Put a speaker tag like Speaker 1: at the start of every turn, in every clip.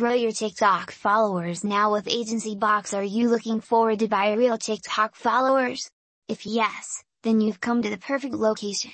Speaker 1: grow your TikTok followers now with Agency Box are you looking forward to buy real TikTok followers? If yes, then you've come to the perfect location.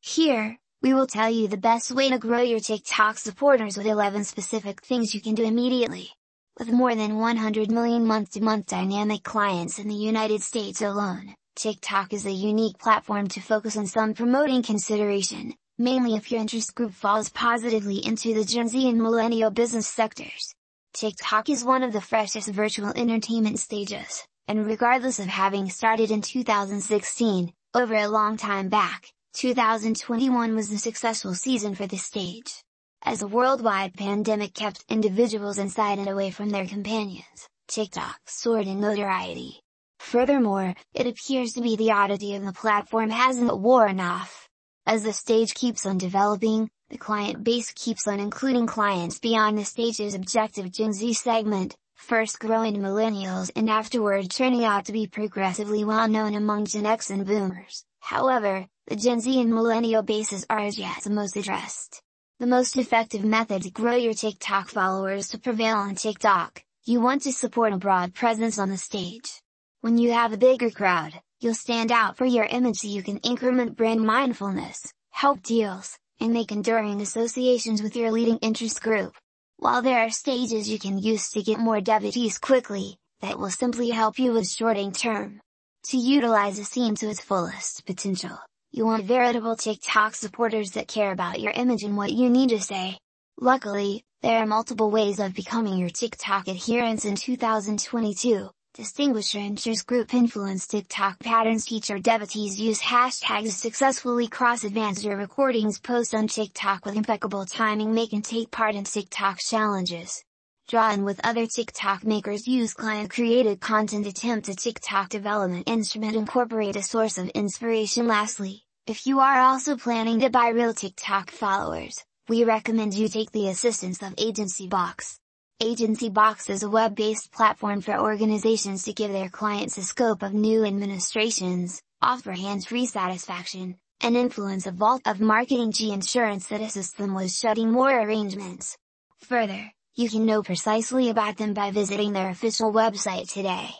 Speaker 1: Here, we will tell you the best way to grow your TikTok supporters with 11 specific things you can do immediately. With more than 100 million month-to-month dynamic clients in the United States alone, TikTok is a unique platform to focus on some promoting consideration, mainly if your interest group falls positively into the Gen Z and millennial business sectors. TikTok is one of the freshest virtual entertainment stages, and regardless of having started in 2016, over a long time back, 2021 was a successful season for the stage. As a worldwide pandemic kept individuals inside and away from their companions, TikTok soared in notoriety. Furthermore, it appears to be the oddity of the platform hasn't worn off. As the stage keeps on developing, the client base keeps on including clients beyond the stage's objective Gen Z segment, first growing millennials and afterward turning out to be progressively well known among Gen X and Boomers. However, the Gen Z and millennial bases are as yet the most addressed. The most effective method to grow your TikTok followers to prevail on TikTok, you want to support a broad presence on the stage. When you have a bigger crowd, you'll stand out for your image so you can increment brand mindfulness, help deals, and make enduring associations with your leading interest group. While there are stages you can use to get more devotees quickly, that will simply help you with shorting term. To utilize a scene to its fullest potential, you want veritable TikTok supporters that care about your image and what you need to say. Luckily, there are multiple ways of becoming your TikTok adherents in 2022, Distinguish your interest group influence TikTok patterns feature devotees use hashtags successfully cross-advance your recordings post on TikTok with impeccable timing make and take part in TikTok challenges. Draw in with other TikTok makers use client-created content attempt a TikTok development instrument incorporate a source of inspiration lastly, if you are also planning to buy real TikTok followers, we recommend you take the assistance of Agency Box. Agency Box is a web-based platform for organizations to give their clients a scope of new administrations, offer hands-free satisfaction, and influence a vault of marketing G insurance that assists them with shutting more arrangements. Further, you can know precisely about them by visiting their official website today.